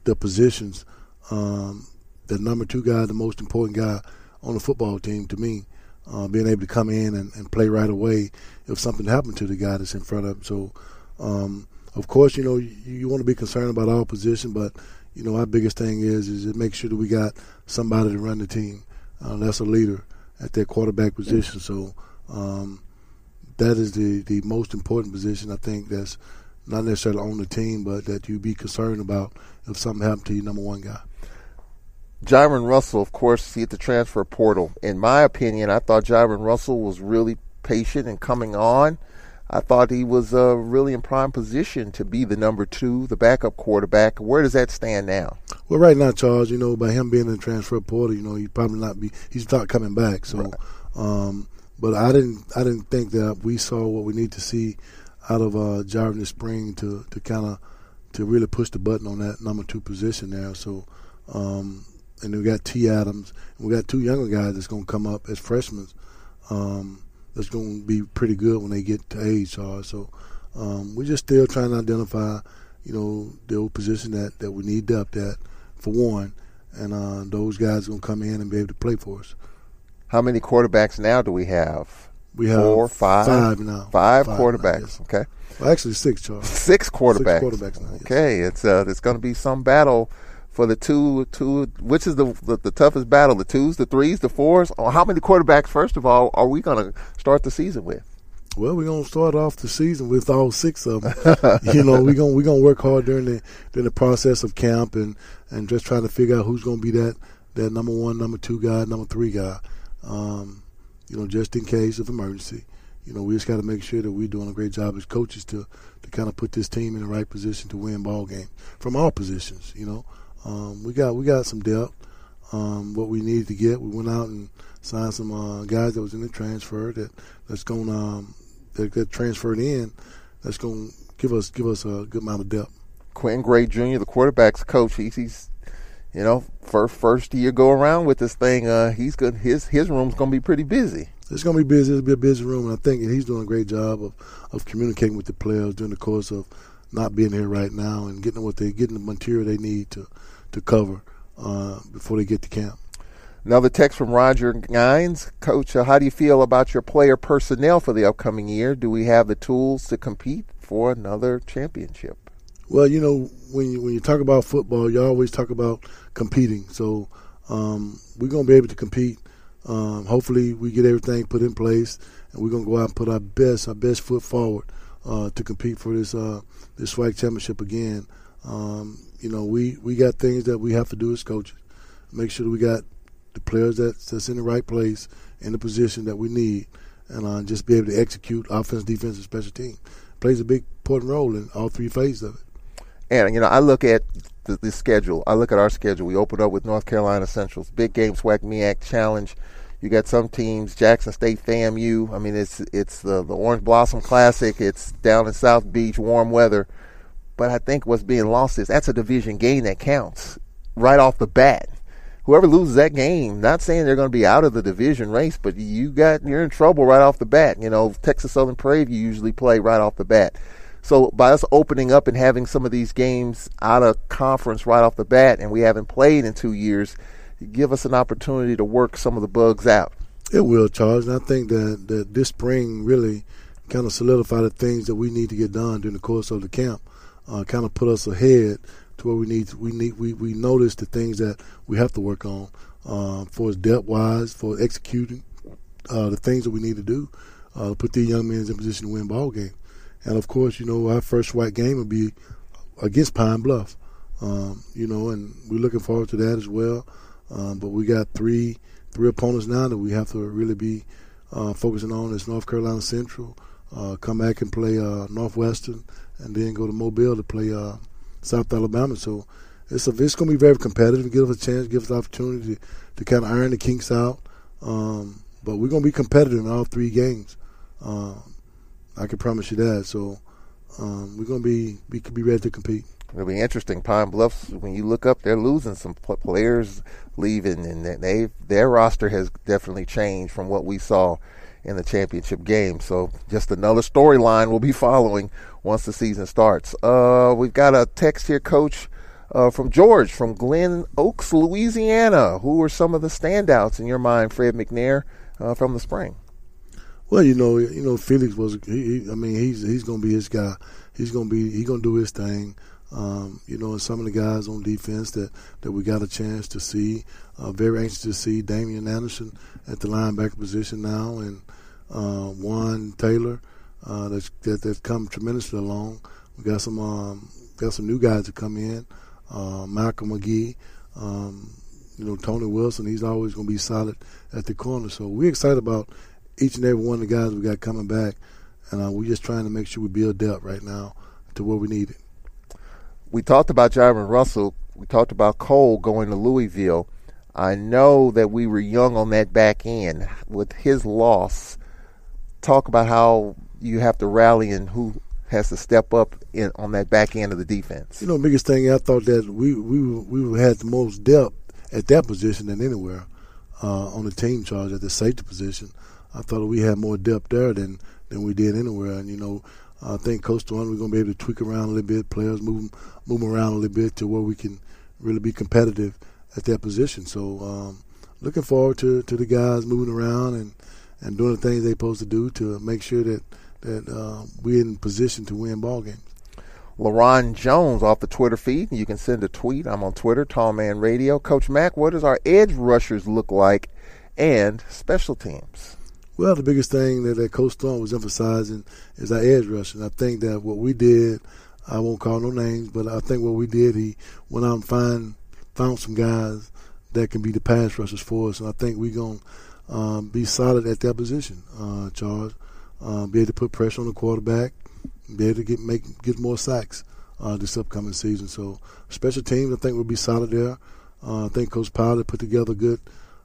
the positions. Um, the number two guy, the most important guy on the football team to me, uh, being able to come in and, and, play right away if something happened to the guy that's in front of him. So, um, of course, you know you, you, want to be concerned about our position, but you know our biggest thing is is to make sure that we got somebody to run the team. Uh, that's a leader at that quarterback position. So. Um, that is the, the most important position I think that's not necessarily on the team, but that you be concerned about if something happened to your number one guy. Jyron Russell, of course, see at the transfer portal. In my opinion, I thought Jyron Russell was really patient and coming on. I thought he was uh, really in prime position to be the number two, the backup quarterback. Where does that stand now? Well, right now, Charles, you know, by him being in the transfer portal, you know, he probably not be. He's not coming back. So, right. um, but I didn't. I didn't think that we saw what we need to see out of uh, Jyron this spring to to kind of to really push the button on that number two position there. So, um, and we got T. Adams, and we got two younger guys that's going to come up as freshmen. Um, that's going to be pretty good when they get to age. So, so um, we're just still trying to identify, you know, the old position that, that we need depth at, for one, and uh, those guys are going to come in and be able to play for us. How many quarterbacks now do we have? We have four, five, five now. Five, five quarterbacks. Now, yes. Okay. Well, actually, six, Charles. Six quarterbacks. Six quarterbacks now. Yes. Okay, it's uh, it's going to be some battle for the two two. Which is the, the, the toughest battle? The twos, the threes, the fours. Or how many quarterbacks? First of all, are we going to start the season with? Well, we're gonna start off the season with all six of them. you know, we're gonna we're gonna work hard during the during the process of camp and and just trying to figure out who's gonna be that that number one, number two guy, number three guy. Um, you know, just in case of emergency. You know, we just got to make sure that we're doing a great job as coaches to to kind of put this team in the right position to win ball games from all positions. You know, um, we got we got some depth. Um, what we needed to get, we went out and signed some uh, guys that was in the transfer that that's going um, that got transferred in. That's going to give us give us a good amount of depth. Quentin Gray Jr., the quarterbacks coach, he's, he's you know first first year go around with this thing. Uh, he's good. His his room's going to be pretty busy. It's going to be busy. It'll be a busy room, and I think he's doing a great job of, of communicating with the players during the course of not being here right now and getting what they getting the material they need to to cover. uh, before they get to camp. Another text from Roger Gines. Coach, uh, how do you feel about your player personnel for the upcoming year? Do we have the tools to compete for another championship? Well, you know, when you, when you talk about football, you always talk about competing. So um, we're going to be able to compete. Um, hopefully, we get everything put in place, and we're going to go out and put our best, our best foot forward uh, to compete for this uh, this SWAC championship again. Um, you know, we, we got things that we have to do as coaches. Make sure that we got the players that, that's in the right place in the position that we need, and uh, just be able to execute offense, defense, and special team. Plays a big important role in all three phases of it. And you know, I look at the, the schedule. I look at our schedule. We open up with North Carolina Central's big game, SWAC MEAC Challenge. You got some teams, Jackson State, FAMU. I mean, it's it's the the Orange Blossom Classic. It's down in South Beach, warm weather. But I think what's being lost is that's a division game that counts right off the bat. Whoever loses that game, not saying they're going to be out of the division race, but you got you're in trouble right off the bat. You know, Texas Southern Prairie you usually play right off the bat. So by us opening up and having some of these games out of conference right off the bat, and we haven't played in two years, give us an opportunity to work some of the bugs out. It will, Charles. And I think that, that this spring really kind of solidify the things that we need to get done during the course of the camp. Uh, kind of put us ahead to where we need we need we, we notice the things that we have to work on uh, for depth wise, for executing uh, the things that we need to do uh, to put these young men in position to win ball games. And of course, you know, our first white game will be against Pine Bluff. Um, you know, and we're looking forward to that as well. Um, but we got three three opponents now that we have to really be uh, focusing on. It's North Carolina Central, uh, come back and play uh, Northwestern, and then go to Mobile to play uh, South Alabama. So it's a, it's going to be very competitive. Give us a chance, give us the opportunity to, to kind of iron the kinks out. Um, but we're going to be competitive in all three games. Um, I can promise you that. So um, we're going to be, be be ready to compete. It'll be interesting. Pine Bluffs, when you look up, they're losing some players leaving, and they their roster has definitely changed from what we saw in the championship game. So just another storyline we'll be following once the season starts. Uh, we've got a text here, Coach, uh, from George from Glen Oaks, Louisiana. Who are some of the standouts in your mind, Fred McNair, uh, from the spring? Well, you know, you know, Felix was. He, he, I mean, he's he's going to be his guy. He's going to be. He's going to do his thing. Um, you know, and some of the guys on defense that, that we got a chance to see. Uh, very anxious to see Damian Anderson at the linebacker position now, and uh, Juan Taylor uh, that's that, that's come tremendously along. We got some um, got some new guys to come in. Uh, Malcolm McGee, um, you know Tony Wilson. He's always going to be solid at the corner. So we're excited about each and every one of the guys we got coming back, and uh, we're just trying to make sure we build depth right now to where we need it. We talked about Jaron Russell. We talked about Cole going to Louisville. I know that we were young on that back end with his loss. Talk about how you have to rally and who has to step up in, on that back end of the defense. You know, biggest thing I thought that we we we had the most depth at that position than anywhere uh, on the team charge at the safety position. I thought we had more depth there than than we did anywhere. And you know, I think Coach One we're going to be able to tweak around a little bit, players move move around a little bit to where we can really be competitive at that position. So um, looking forward to to the guys moving around and and doing the things they're supposed to do to make sure that that uh, we're in position to win ball games. LaRon Jones off the Twitter feed. You can send a tweet. I'm on Twitter, Tall Man Radio. Coach Mack, what does our edge rushers look like and special teams? Well, the biggest thing that, that Coach Stone was emphasizing is our edge rushing. I think that what we did, I won't call no names, but I think what we did, he went out and find found some guys that can be the pass rushers for us, and I think we're gonna um, be solid at that position, uh, Charles. Uh, be able to put pressure on the quarterback, be able to get make get more sacks uh, this upcoming season. So special teams, I think, will be solid there. Uh, I think Coach Powell put together a good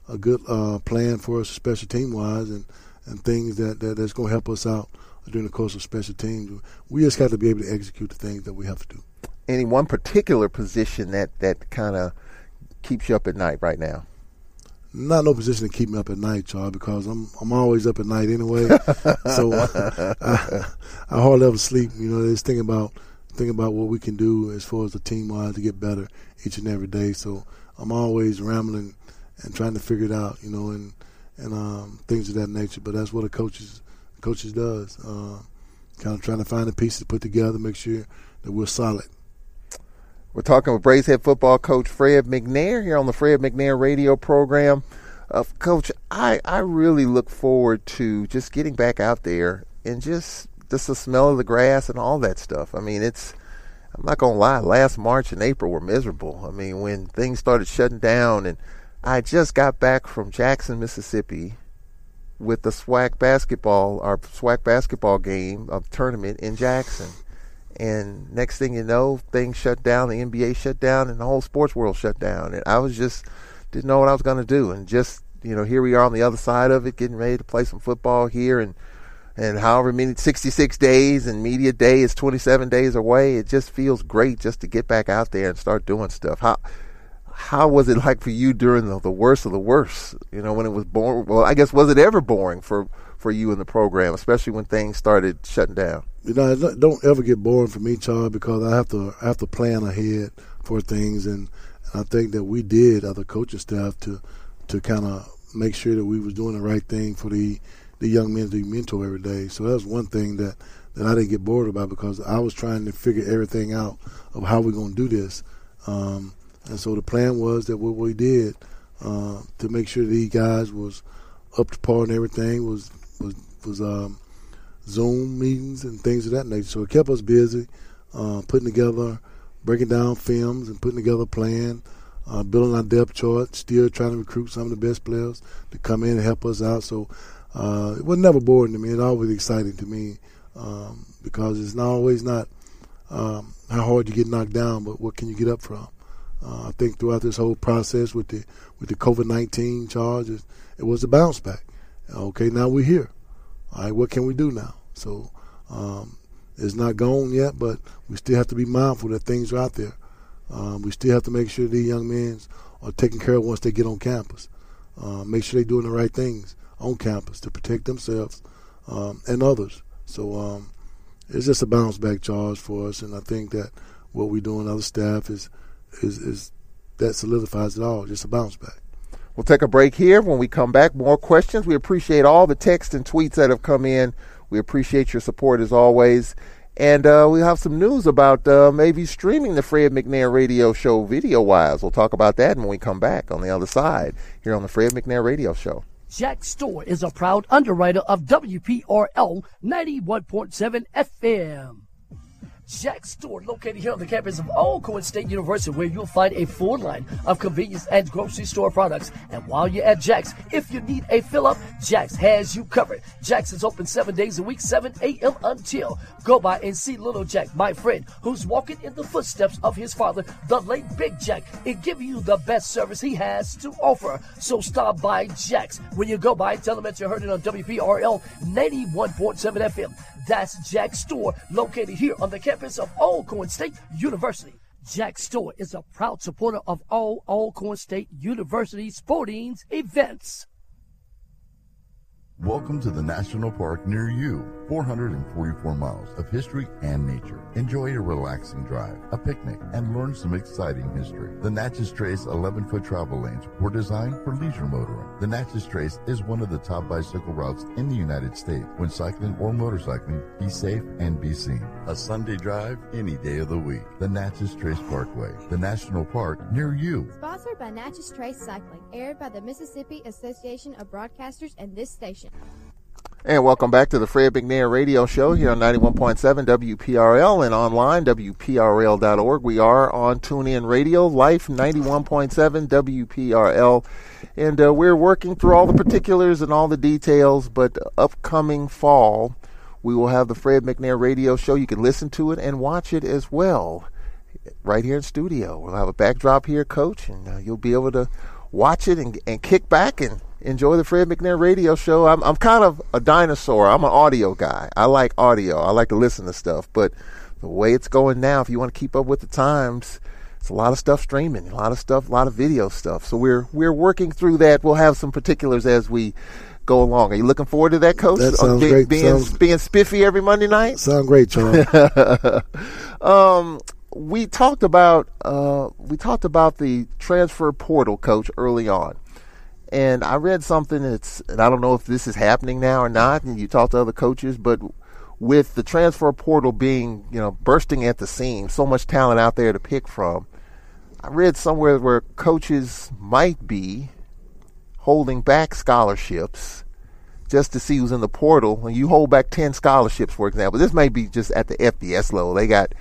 a good uh, plan for us, special team wise, and and things that, that that's going to help us out during the course of special teams. We just got to be able to execute the things that we have to do. Any one particular position that that kind of keeps you up at night right now? Not no position to keep me up at night, y'all, because I'm I'm always up at night anyway. so I, I hardly ever sleep. You know, just thinking about think about what we can do as far as the team wise to get better each and every day. So I'm always rambling and trying to figure it out, you know, and and um, things of that nature. But that's what a coaches coaches does. Uh, kind of trying to find the pieces to put together, make sure that we're solid. We're talking with Braves head football coach Fred McNair here on the Fred McNair radio program. Uh, coach, I, I really look forward to just getting back out there and just just the smell of the grass and all that stuff. I mean, it's I'm not gonna lie. Last March and April were miserable. I mean, when things started shutting down, and I just got back from Jackson, Mississippi, with the SWAC basketball, our SWAC basketball game of tournament in Jackson. And next thing you know, things shut down. The NBA shut down, and the whole sports world shut down. And I was just didn't know what I was going to do. And just you know, here we are on the other side of it, getting ready to play some football here, and and however many 66 days and media day is 27 days away it just feels great just to get back out there and start doing stuff how how was it like for you during the, the worst of the worst you know when it was boring well i guess was it ever boring for for you in the program especially when things started shutting down you know don't ever get boring for me charles because i have to I have to plan ahead for things and, and i think that we did other coaching staff to to kind of make sure that we was doing the right thing for the the young men to mentor every day. So that's one thing that, that I didn't get bored about because I was trying to figure everything out of how we're going to do this. Um, and so the plan was that what we did uh, to make sure these guys was up to par and everything was was was um, Zoom meetings and things of that nature. So it kept us busy, uh, putting together, breaking down films and putting together a plan. Uh, building our depth chart, still trying to recruit some of the best players to come in and help us out. So uh, it was never boring to me. It's always exciting to me um, because it's not always not um, how hard you get knocked down, but what can you get up from. Uh, I think throughout this whole process with the with the COVID nineteen charges, it was a bounce back. Okay, now we're here. All right, what can we do now? So um, it's not gone yet, but we still have to be mindful that things are out there. Um, we still have to make sure these young men are taken care of once they get on campus. Uh, make sure they're doing the right things on campus to protect themselves um, and others. So um, it's just a bounce back charge for us, and I think that what we do in other staff is is, is that solidifies it all. Just a bounce back. We'll take a break here. When we come back, more questions. We appreciate all the texts and tweets that have come in. We appreciate your support as always. And uh, we have some news about uh, maybe streaming the Fred McNair radio show video wise. We'll talk about that when we come back on the other side here on the Fred McNair radio show. Jack Store is a proud underwriter of WPRL 91.7 FM. Jack's store located here on the campus of Old Alcorn State University, where you'll find a full line of convenience and grocery store products. And while you're at Jack's, if you need a fill up, Jack's has you covered. Jack's is open seven days a week, 7 a.m. until. Go by and see little Jack, my friend, who's walking in the footsteps of his father, the late Big Jack, and give you the best service he has to offer. So stop by Jack's. When you go by, tell him that you heard it on WPRL 91.7 FM. That's Jack's store located here on the campus of Alcorn State University. Jack Store is a proud supporter of all Alcorn State University sporting events. Welcome to the national park near you. 444 miles of history and nature. Enjoy a relaxing drive, a picnic, and learn some exciting history. The Natchez Trace 11 foot travel lanes were designed for leisure motoring. The Natchez Trace is one of the top bicycle routes in the United States. When cycling or motorcycling, be safe and be seen. A Sunday drive any day of the week. The Natchez Trace Parkway, the national park near you. Sponsored by Natchez Trace Cycling, aired by the Mississippi Association of Broadcasters and this station. And welcome back to the Fred McNair Radio Show here on 91.7 WPRL and online, WPRL.org. We are on TuneIn Radio, Life 91.7 WPRL. And uh, we're working through all the particulars and all the details, but upcoming fall, we will have the Fred McNair Radio Show. You can listen to it and watch it as well right here in studio. We'll have a backdrop here, Coach, and uh, you'll be able to watch it and, and kick back and enjoy the Fred McNair radio show. I'm, I'm kind of a dinosaur. I'm an audio guy. I like audio. I like to listen to stuff. But the way it's going now, if you want to keep up with the times, it's a lot of stuff streaming, a lot of stuff, a lot of video stuff. So we're we're working through that. We'll have some particulars as we go along. Are you looking forward to that, Coach? That sounds Be- great. Being Sounds- being spiffy every Monday night. Sound great, Charles. um, we talked about uh, we talked about the transfer portal, Coach, early on, and I read something that's and I don't know if this is happening now or not. And you talk to other coaches, but with the transfer portal being you know bursting at the seams, so much talent out there to pick from. I read somewhere where coaches might be holding back scholarships just to see who's in the portal. When you hold back ten scholarships, for example, this may be just at the FBS level. They got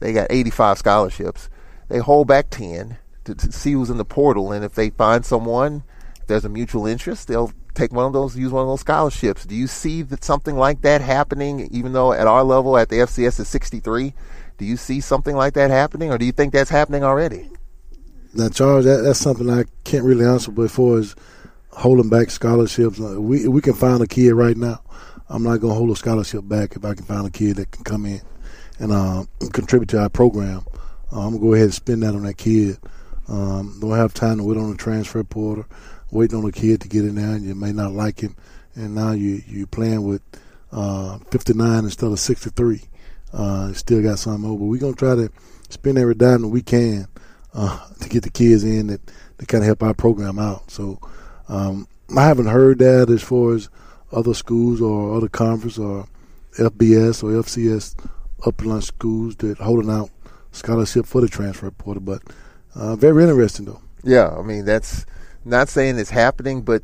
they got 85 scholarships. They hold back 10 to, to see who's in the portal, and if they find someone, there's a mutual interest, they'll take one of those, use one of those scholarships. Do you see that something like that happening? Even though at our level, at the FCS is 63, do you see something like that happening, or do you think that's happening already? Now, Charles, that, that's something I can't really answer. before is holding back scholarships, uh, we we can find a kid right now. I'm not going to hold a scholarship back if I can find a kid that can come in and uh, contribute to our program. Uh, I'm gonna go ahead and spend that on that kid. Um, don't have time to wait on the transfer portal, waiting on a kid to get in there, and you may not like him, and now you you playing with uh, 59 instead of 63. Uh, still got something over. We're gonna try to spend every dime that we can uh, to get the kids in that, to kind of help our program out. So um, I haven't heard that as far as other schools or other conference or FBS or FCS upland schools that holding out scholarship for the transfer portal. But uh, very interesting though. Yeah, I mean that's not saying it's happening, but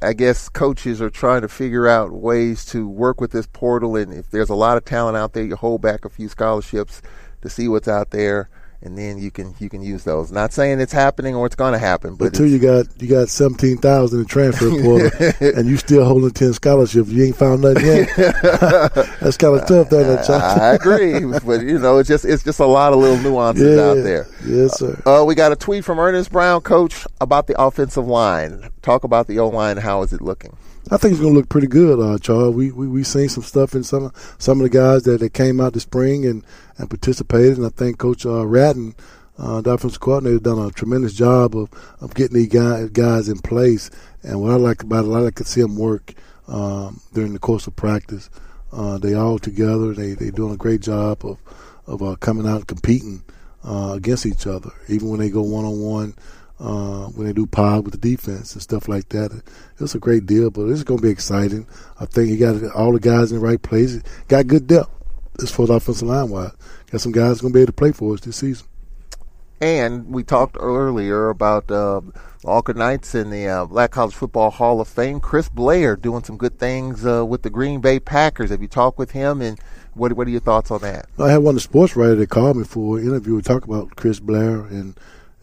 I guess coaches are trying to figure out ways to work with this portal. And if there's a lot of talent out there, you hold back a few scholarships to see what's out there, and then you can you can use those. Not saying it's happening or it's going to happen, but Until you got you got seventeen thousand in transfer portal, and you still holding ten scholarships, you ain't found nothing yet. That's kind of tough, there, that child. I agree, but you know, it's just it's just a lot of little nuances Yeah. out there. Yes, sir. Uh, we got a tweet from Ernest Brown, coach, about the offensive line. Talk about the O line. How is it looking? I think it's going to look pretty good, uh, Charles. We we we seen some stuff in some some of the guys that, that came out this spring and, and participated, and I think Coach uh, Ratton, uh, the offensive coordinator, done a tremendous job of, of getting these guys guys in place. And what I like about it, I like to see them work um, during the course of practice. Uh, they all together. They they doing a great job of of uh, coming out and competing uh, against each other, even when they go one on one when they do pod with the defense and stuff like that. It's a great deal, but it's going to be exciting. I think he got all the guys in the right place. Got good depth as far as offensive line wise. Got some guys going to be able to play for us this season. And we talked earlier about uh, Alker Knights in the uh, Black College Football Hall of Fame. Chris Blair doing some good things uh, with the Green Bay Packers. Have you talked with him? And what what are your thoughts on that? I had one of the sports writers that called me for an interview. We talk about Chris Blair and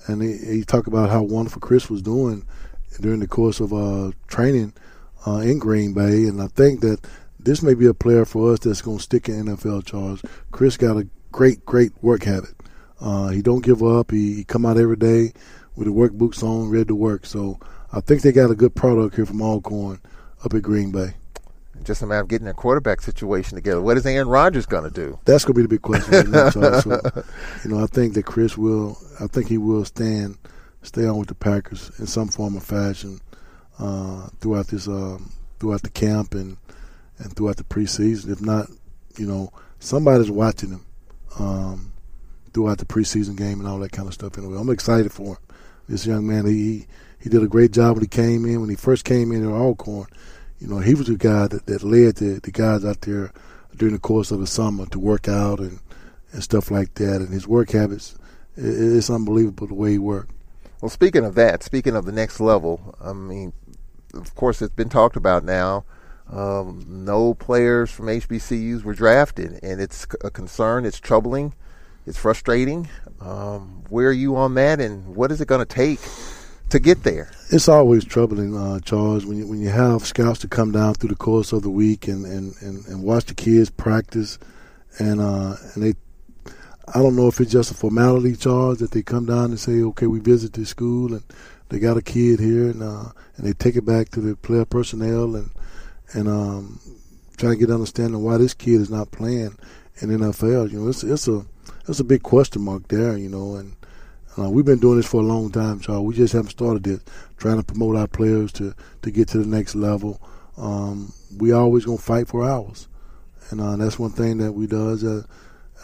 and he, he talked about how wonderful Chris was doing during the course of uh, training uh, in Green Bay. And I think that this may be a player for us that's going to stick in NFL. Charles Chris got a great great work habit. Uh, he don't give up. He, he come out every day with the work boots on, ready to work. So I think they got a good product here from Alcorn up at Green Bay. Just a matter of getting their quarterback situation together. What is Aaron Rodgers going to do? That's going to be the big question. Right now, Charles. So, you know, I think that Chris will. I think he will stand, stay on with the Packers in some form or fashion uh, throughout this, um, throughout the camp and and throughout the preseason. If not, you know, somebody's watching him um, throughout the preseason game and all that kind of stuff. Anyway, I'm excited for him. This young man, he he did a great job when he came in. When he first came in at Alcorn, you know, he was the guy that, that led the, the guys out there during the course of the summer to work out and, and stuff like that. And his work habits, it, it's unbelievable the way he worked. Well, speaking of that, speaking of the next level, I mean, of course, it's been talked about now. Um, no players from HBCUs were drafted, and it's a concern. It's troubling. It's frustrating. Um, where are you on that, and what is it going to take to get there? It's always troubling, uh, Charles, when you when you have scouts to come down through the course of the week and, and, and, and watch the kids practice, and uh, and they, I don't know if it's just a formality, Charles, that they come down and say, okay, we visit this school and they got a kid here, and uh, and they take it back to the player personnel and and um, try to get understanding why this kid is not playing in NFL. You know, it's it's a it's a big question mark there. You know, and Uh, we've been doing this for a long time, Charles. We just haven't started this, trying to promote our players to, to get to the next level. Um, we always gonna fight for ours, and uh, that's one thing that we does as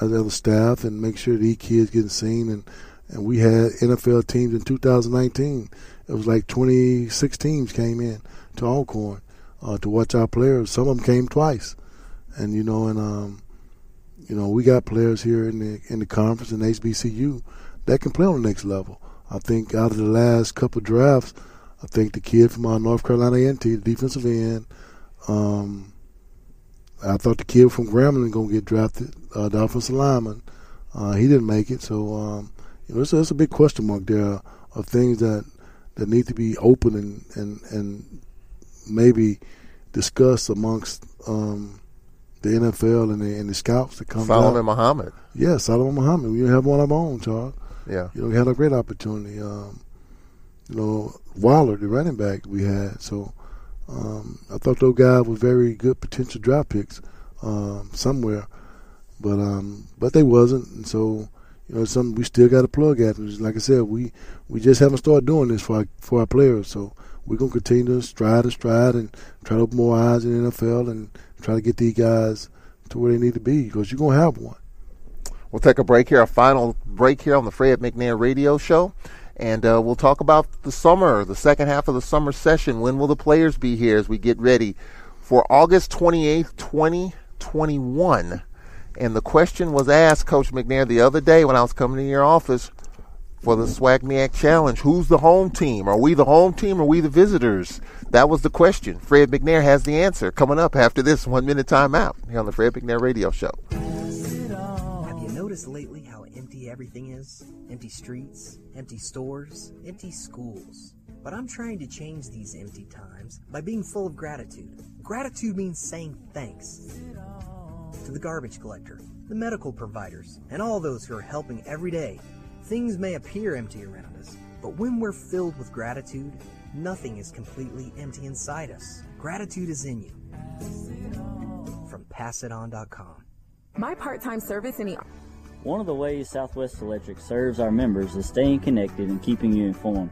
as a staff and make sure these kids getting seen. And and we had NFL teams in 2019. It was like 26 teams came in to Alcorn uh, to watch our players. Some of them came twice, and you know, and um, you know, we got players here in the in the conference and HBCU that can play on the next level. I think out of the last couple drafts, I think the kid from uh, North Carolina A&T, the defensive end, um, I thought the kid from Grambling to get drafted, uh, the offensive lineman. Uh, he didn't make it, so um, you know, it's a, it's a big question mark there of things that that need to be open and and and maybe discussed amongst um, the NFL and the, and the scouts that come. Solomon Muhammad. Yeah, Solomon Muhammad. We have one of our own, Charles. Yeah. You know, we had a great opportunity. Um, you know, Waller, the running back we had. So um, I thought those guys were very good potential draft picks um, somewhere, but um, but they wasn't. And so you know, it's something we still got to plug at. Like I said, we we just haven't started doing this for our, for our players. So we're gonna continue to stride and stride and try to open more eyes in the NFL and try to get these guys to where they need to be because you're gonna have one. We'll take a break here, a final break here on the Fred McNair Radio Show. And uh, we'll talk about the summer, the second half of the summer session. When will the players be here as we get ready for August 28th, 2021? And the question was asked, Coach McNair, the other day when I was coming to your office for the SWAC Challenge who's the home team? Are we the home team or are we the visitors? That was the question. Fred McNair has the answer coming up after this one minute timeout here on the Fred McNair Radio Show. Have you noticed lately how empty everything is? Empty streets, empty stores, empty schools. But I'm trying to change these empty times by being full of gratitude. Gratitude means saying thanks to the garbage collector, the medical providers, and all those who are helping every day. Things may appear empty around us, but when we're filled with gratitude, nothing is completely empty inside us. Gratitude is in you. From PassItOn.com. My part time service in the One of the ways Southwest Electric serves our members is staying connected and keeping you informed.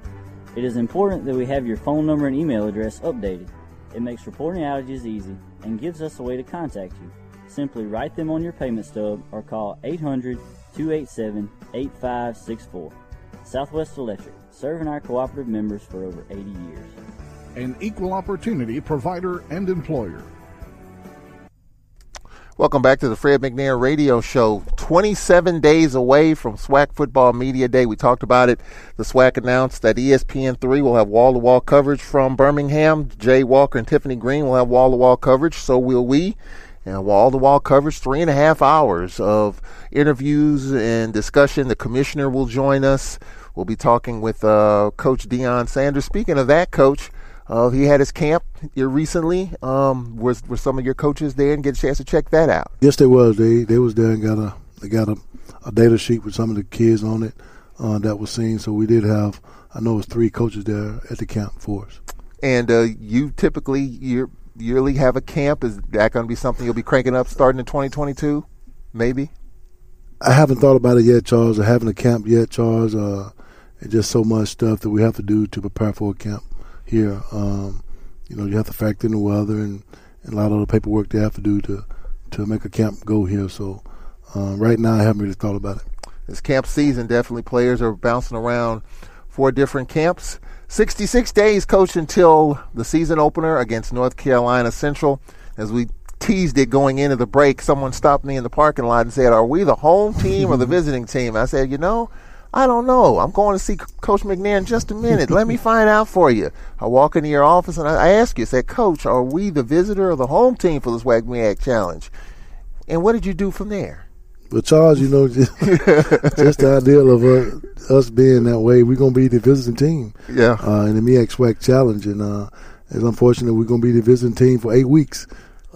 It is important that we have your phone number and email address updated. It makes reporting outages easy and gives us a way to contact you. Simply write them on your payment stub or call 800 287 8564. Southwest Electric, serving our cooperative members for over 80 years. An equal opportunity provider and employer. Welcome back to the Fred McNair Radio Show. 27 days away from SWAC Football Media Day. We talked about it. The SWAC announced that ESPN3 will have wall to wall coverage from Birmingham. Jay Walker and Tiffany Greene will have wall to wall coverage. So will we. And wall to wall coverage, three and a half hours of interviews and discussion. The commissioner will join us. We'll be talking with uh, Coach Deion Sanders. Speaking of that, Coach, uh, he had his camp here recently. Um, were, were some of your coaches there and get a chance to check that out? Yes, they was. They they was there and got a they got a, a data sheet with some of the kids on it uh, that was seen. So we did have I know it was three coaches there at the camp for us. And uh, you typically year, yearly have a camp. Is that going to be something you'll be cranking up starting in 2022? Maybe. I haven't thought about it yet, Charles. Or having a camp yet, Charles. Uh, it's just so much stuff that we have to do to prepare for a camp here. Um, you know, you have to factor in the weather and, and a lot of the paperwork they have to do to to make a camp go here. So uh, right now, I haven't really thought about it. This camp season, definitely players are bouncing around four different camps. 66 days, coach, until the season opener against North Carolina Central. As we teased it going into the break, someone stopped me in the parking lot and said, Are we the home team or the visiting team? I said, You know, I don't know. I'm going to see Coach McNair in just a minute. Let me find out for you. I walk into your office and I, ask you, I said, Coach, are we the visitor or the home team for this SWAC MEAC challenge? And what did you do from there? But Charles, you know, just, just the idea of uh, us being that way, we're gonna be the visiting team. Yeah. Uh, in the MEAC SWAC Challenge, and uh, it's unfortunate we're gonna be the visiting team for eight weeks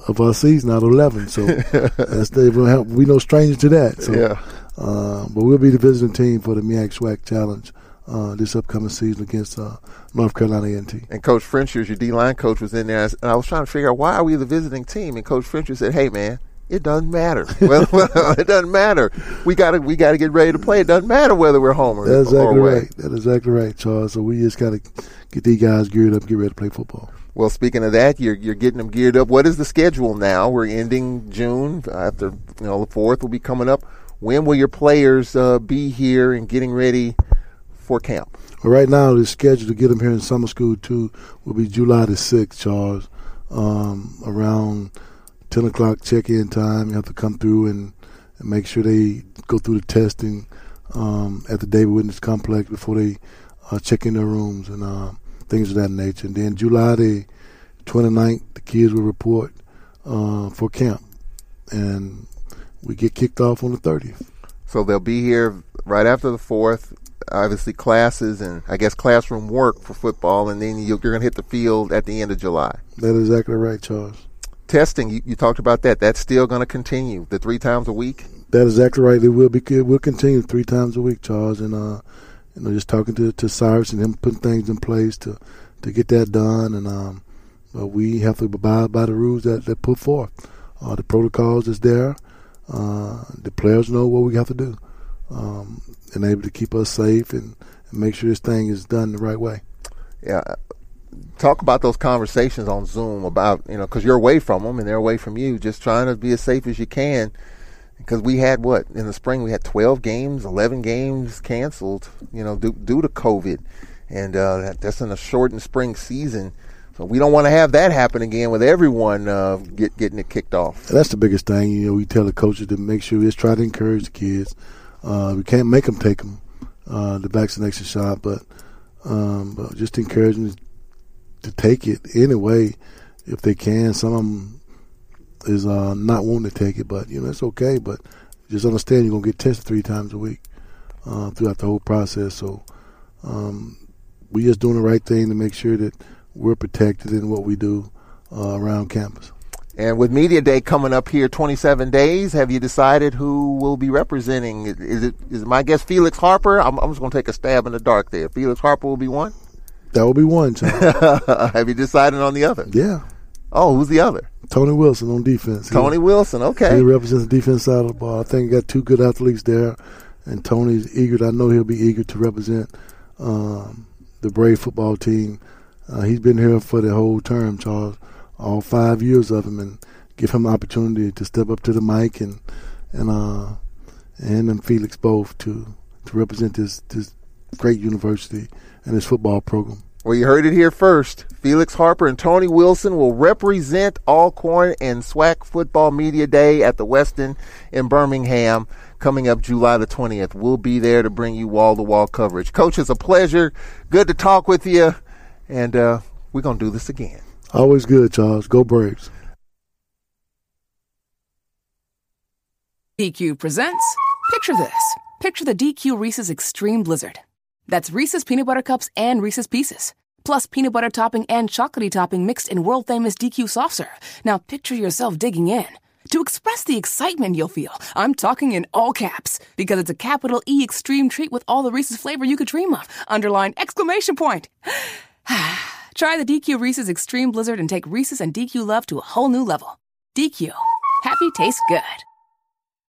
of our season out of eleven. So that's the, we no stranger to that. So, yeah. Uh, but we'll be the visiting team for the MEAC SWAC Challenge. Uh, this upcoming season against uh, North Carolina A&T. And Coach Frenchers, your D line coach, was in there. And I was trying to figure out why are we the visiting team. And Coach Frencher said, "Hey, man, It doesn't matter. well, well, it doesn't matter. We got to we got to get ready to play. It doesn't matter whether we're home or, That's exactly away. right. That's exactly right, Charles. So we just got to get these guys geared up, get ready to play football. Well, speaking of that, you're you're getting them geared up. What is the schedule now? We're ending June. After you know the fourth will be coming up. When will your players uh, be here and getting ready for camp? Well, right now, the schedule to get them here in summer school too will be July the sixth, Charles. Um, around ten o'clock check-in time, you have to come through and, and make sure they go through the testing um, at the Davey Whitney Complex before they uh, check in their rooms and uh, things of that nature. And then July the 29th, the kids will report uh, for camp, and we get kicked off on the 30th. So they'll be here right after the fourth. Obviously, classes and I guess classroom work for football, and then you're going to hit the field at the end of July. That is exactly right, Charles. Testing, you, you talked about that. That's still going to continue. The three times a week. That is exactly right. It will be good. We'll continue three times a week, Charles, and uh, you know, just talking to to Cyrus and him putting things in place to to get that done. And um, but we have to abide by the rules that that put forth. Uh, the protocols is there. Uh, the players know what we have to do, um, and able to keep us safe and, and make sure this thing is done the right way. Yeah. Talk about those conversations on Zoom about you know because you're away from them and they're away from you. Just trying to be as safe as you can because we had what in the spring we had 12 games 11 games canceled you know due, due to covid and uh, that, that's in a shortened spring season so we don't want to have that happen again with everyone uh, get, getting it kicked off that's the biggest thing. You know, we tell the coaches to make sure just try to encourage the kids. Uh, we can't make them take them uh, the vaccination shot, but um, but just encourage them to take it anyway if they can. Some of them is uh, not wanting to take it, but you know it's okay. But just understand you're gonna get tested three times a week uh, throughout the whole process. So um, we just doing the right thing to make sure that we're protected in what we do uh, around campus. and with media day coming up here 27 days have you decided who will be representing is it is it my guess felix harper i'm, I'm just going to take a stab in the dark there felix harper will be one That will be one, Charles. have you decided on the other yeah. oh who's the other Tony Wilson on defense. He- tony wilson okay He represents the defense side of the ball. I think he got two good athletes there, and Tony's eager. I know he'll be eager to represent um, the Brave football team. Uh, he's been here for the whole term, Charles, all five years of him, and give him an opportunity to step up to the mic and and uh, and and Felix both to to represent this this great university and this football program. Well, you heard it here first. Felix Harper and Tony Wilson will represent Alcorn and SWAC Football Media Day at the Westin in Birmingham coming up July the 20th. We'll be there to bring you wall to wall coverage. Coach, it's a pleasure. Good to talk with you. And uh, we're going to do this again. Always good, Charles. Go Braves. DQ presents Picture This. Picture the DQ Reese's Extreme Blizzard. That's Reese's peanut butter cups and Reese's pieces. Plus peanut butter topping and chocolatey topping mixed in world famous DQ soft serve. Now picture yourself digging in. To express the excitement you'll feel, I'm talking in all caps because it's a capital E extreme treat with all the Reese's flavor you could dream of. Underline exclamation point. Try the DQ Reese's Extreme Blizzard and take Reese's and DQ love to a whole new level. DQ. Happy tastes good.